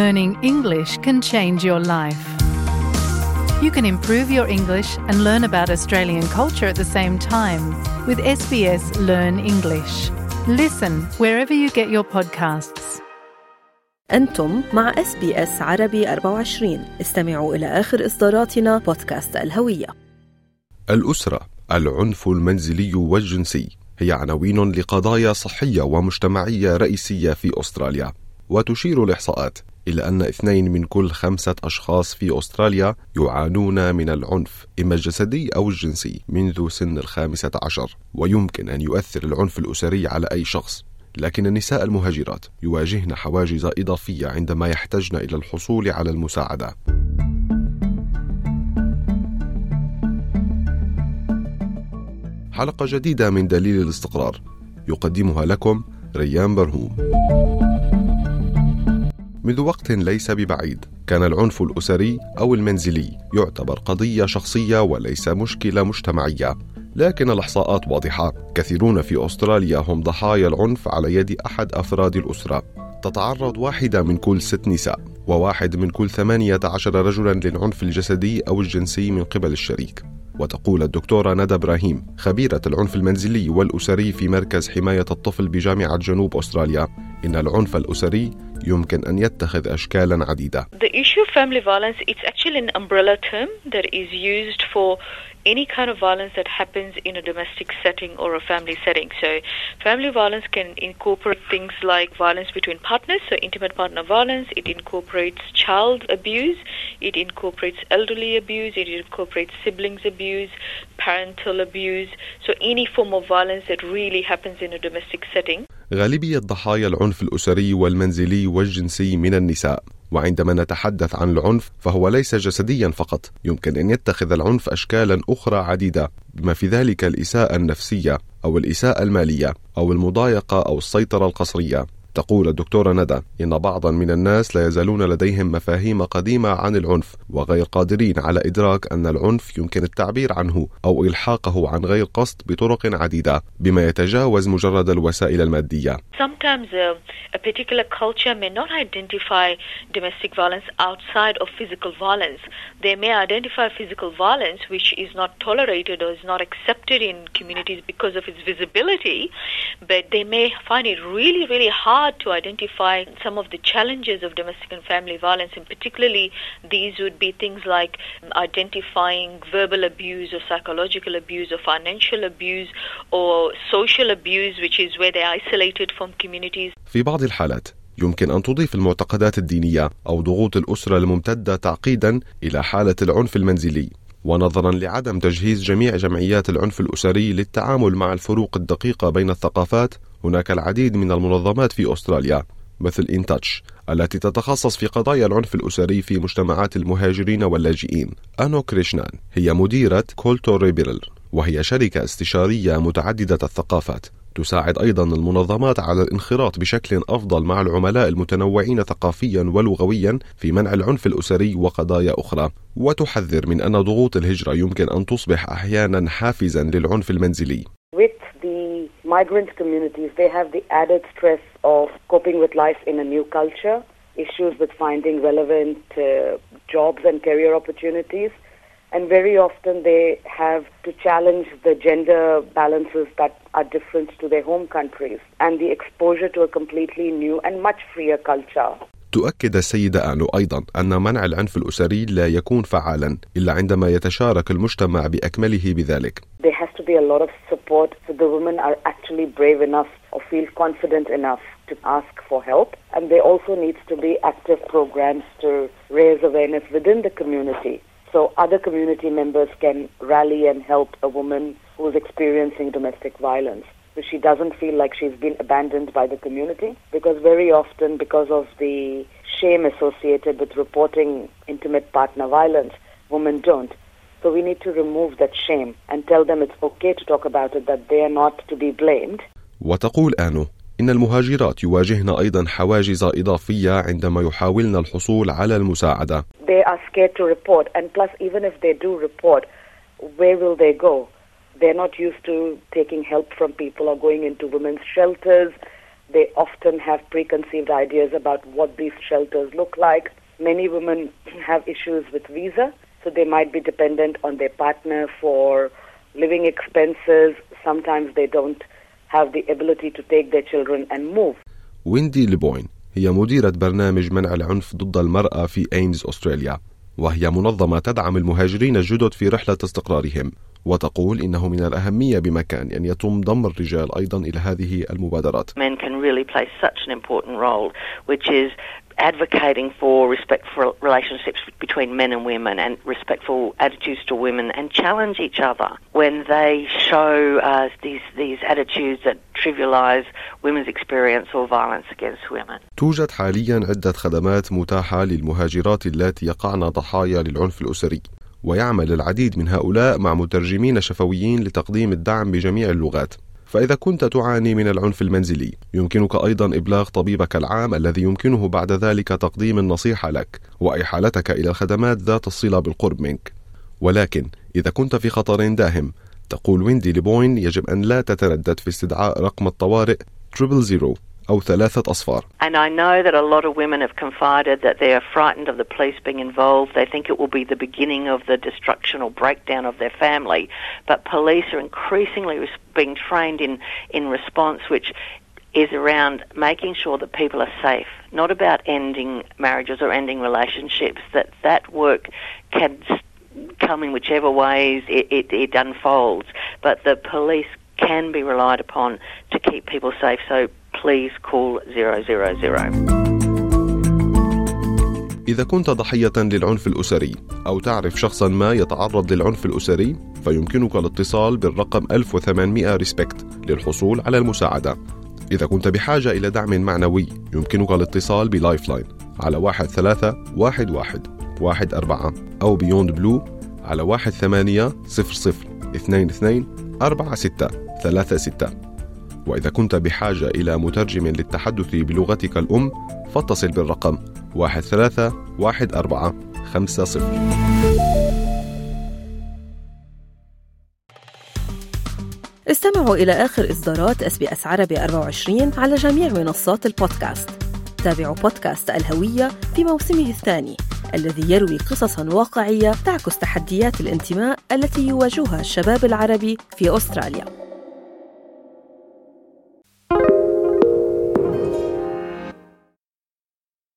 Learning English can change your life. You can improve your English and learn about Australian culture at the same time with SBS Learn English. Listen wherever you get your podcasts. أنتم مع اس بي اس عربي 24 استمعوا إلى آخر إصداراتنا بودكاست الهوية الأسرة العنف المنزلي والجنسي هي عناوين لقضايا صحية ومجتمعية رئيسية في أستراليا وتشير الإحصاءات إلى أن اثنين من كل خمسة أشخاص في أستراليا يعانون من العنف إما الجسدي أو الجنسي منذ سن الخامسة عشر ويمكن أن يؤثر العنف الأسري على أي شخص. لكن النساء المهاجرات يواجهن حواجز إضافية عندما يحتجن إلى الحصول على المساعدة. حلقة جديدة من دليل الاستقرار يقدمها لكم ريان برهوم. منذ وقت ليس ببعيد. كان العنف الأسري أو المنزلي يعتبر قضية شخصية وليس مشكلة مجتمعية. لكن الإحصاءات واضحة. كثيرون في أستراليا هم ضحايا العنف على يد أحد أفراد الأسرة. تتعرض واحدة من كل ست نساء وواحد من كل ثمانية عشر رجلا للعنف الجسدي أو الجنسي من قبل الشريك. وتقول الدكتورة ندى إبراهيم خبيرة العنف المنزلي والأسري في مركز حماية الطفل بجامعة جنوب أستراليا إن العنف الأسري يمكن أن يتخذ أشكالا عديدة The issue of family violence, it's actually an umbrella term that is used for any kind of violence that happens in a domestic setting or a family setting. So, family violence can incorporate things like violence between partners, so intimate partner violence, it incorporates child abuse, it incorporates elderly abuse, it incorporates siblings abuse, parental abuse, so any form of violence that really happens in a domestic setting. غالبية ضحايا العنف الأسري والمنزلي والجنسي من النساء. وعندما نتحدث عن العنف فهو ليس جسديا فقط. يمكن أن يتخذ العنف اشكالا أخرى عديدة بما في ذلك الإساءة النفسية أو الإساءة المالية أو المضايقة أو السيطرة القسريه تقول الدكتورة ندى إن بعضا من الناس لا يزالون لديهم مفاهيم قديمة عن العنف وغير قادرين على إدراك أن العنف يمكن التعبير عنه أو إلحاقه عن غير قصد بطرق عديدة بما يتجاوز مجرد الوسائل المادية Sometimes uh, a particular culture may not identify domestic violence outside of physical violence. They may identify physical violence which is not tolerated or is not accepted in communities because of its visibility, but they may find it really, really hard to identify some of the challenges of domestic and family violence, and particularly these would be things like identifying verbal abuse or psychological abuse or financial abuse or social abuse, which is where they're isolated from communities. في بعض الحالات يمكن أن تضيف المعتقدات الدينية أو ضغوط الأسرة الممتدة تعقيدا إلى حالة العنف المنزلي ونظرا لعدم تجهيز جميع جمعيات العنف الأسري للتعامل مع الفروق الدقيقة بين الثقافات هناك العديد من المنظمات في أستراليا مثل inTouch التي تتخصص في قضايا العنف الأسري في مجتمعات المهاجرين واللاجئين. أنو كريشنان هي مديرة Kulturbrille وهي شركة استشارية متعددة الثقافات. تساعد أيضا المنظمات على الانخراط بشكل أفضل مع العملاء المتنوعين ثقافيا ولغويا في منع العنف الأسري وقضايا أخرى. وتحذر من أن ضغوط الهجرة يمكن أن تصبح أحيانا حافزا للعنف المنزلي. Migrant communities, they have the added stress of coping with life in a new culture, issues with finding relevant uh, jobs and career opportunities, and very often they have to challenge the gender balances that are different to their home countries and the exposure to a completely new and much freer culture. تؤكد السيدة آنو أيضا أن منع العنف الأسري لا يكون فعالا إلا عندما يتشارك المجتمع بأكمله بذلك There has to be a lot of support so the women are actually brave enough or feel confident enough to ask for help. And there also needs to be active programs to raise awareness within the community so other community members can rally and help a woman who's experiencing domestic violence. So she doesn't feel like she's been abandoned by the community because very often because of the shame associated with reporting intimate partner violence, women don't. So we need to remove that shame and tell them it's okay to talk about it, that they are not to be blamed. وتقول آنو إن المهاجرات يواجهن أيضا حواجز إضافية عندما يحاولن الحصول على المساعدة. They are scared to report, and plus, even if they do report, where will they go? They're not used to taking help from people or going into women's shelters. They often have preconceived ideas about what these shelters look like. Many women have issues with visa, so they might be dependent on their partner for living expenses. Sometimes they don't have the ability to take their children and move. ويندي ليبوين هي مديرة برنامج منع العنف ضد المرأة في أيمز أستراليا وهي منظمة تدعم المهاجرين الجدد في رحلة استقرارهم وتقول إنه من الأهمية بمكان أن يتم ضم الرجال أيضا إلى هذه المبادرات. Men can really play such an important role, which is advocating for respectful relationships between men and women and respectful attitudes to women and challenge each other when they show uh, these, these attitudes that trivialize women's experience or violence against women. توجد حاليا عدة خدمات متاحة للمهاجرات اللاتي يقعن ضحايا للعنف الأسري ويعمل العديد من هؤلاء مع مترجمين شفويين لتقديم الدعم بجميع اللغات فإذا كنت تعاني من العنف المنزلي يمكنك أيضا إبلاغ طبيبك العام الذي يمكنه بعد ذلك تقديم النصيحة لك وإحالتك إلى الخدمات ذات الصلة بالقرب منك. ولكن إذا كنت في خطر داهم تقول ويندي لبوين يجب أن لا تتردد في استدعاء رقم الطوارئ 000 أو ثلاثة أصفار. And I know that a lot of women have confided that they are frightened of the police being involved. They think it will be the beginning of the destruction or breakdown of their family. But police are increasingly being trained in, in response, which is around making sure that people are safe, not about ending marriages or ending relationships, that that work can come in whichever ways it, it, it unfolds. But the police can be relied upon to keep people safe. So please call 000. إذا كنت ضحية للعنف الأسري أو تعرف شخصا ما يتعرض للعنف الأسري فيمكنك الاتصال بالرقم 1800 RESPECT للحصول على المساعدة إذا كنت بحاجة إلى دعم معنوي يمكنك الاتصال ب Lifeline على 1311 14 أو Beyond Blue على 1800 22 46 36 وإذا كنت بحاجة إلى مترجم للتحدث بلغتك الأم فاتصل بالرقم 131450 استمعوا إلى آخر إصدارات SBS عربي 24 على جميع منصات البودكاست. تابعوا بودكاست الهوية في موسمه الثاني الذي يروي قصصا واقعية تعكس تحديات الانتماء التي يواجهها الشباب العربي في أستراليا.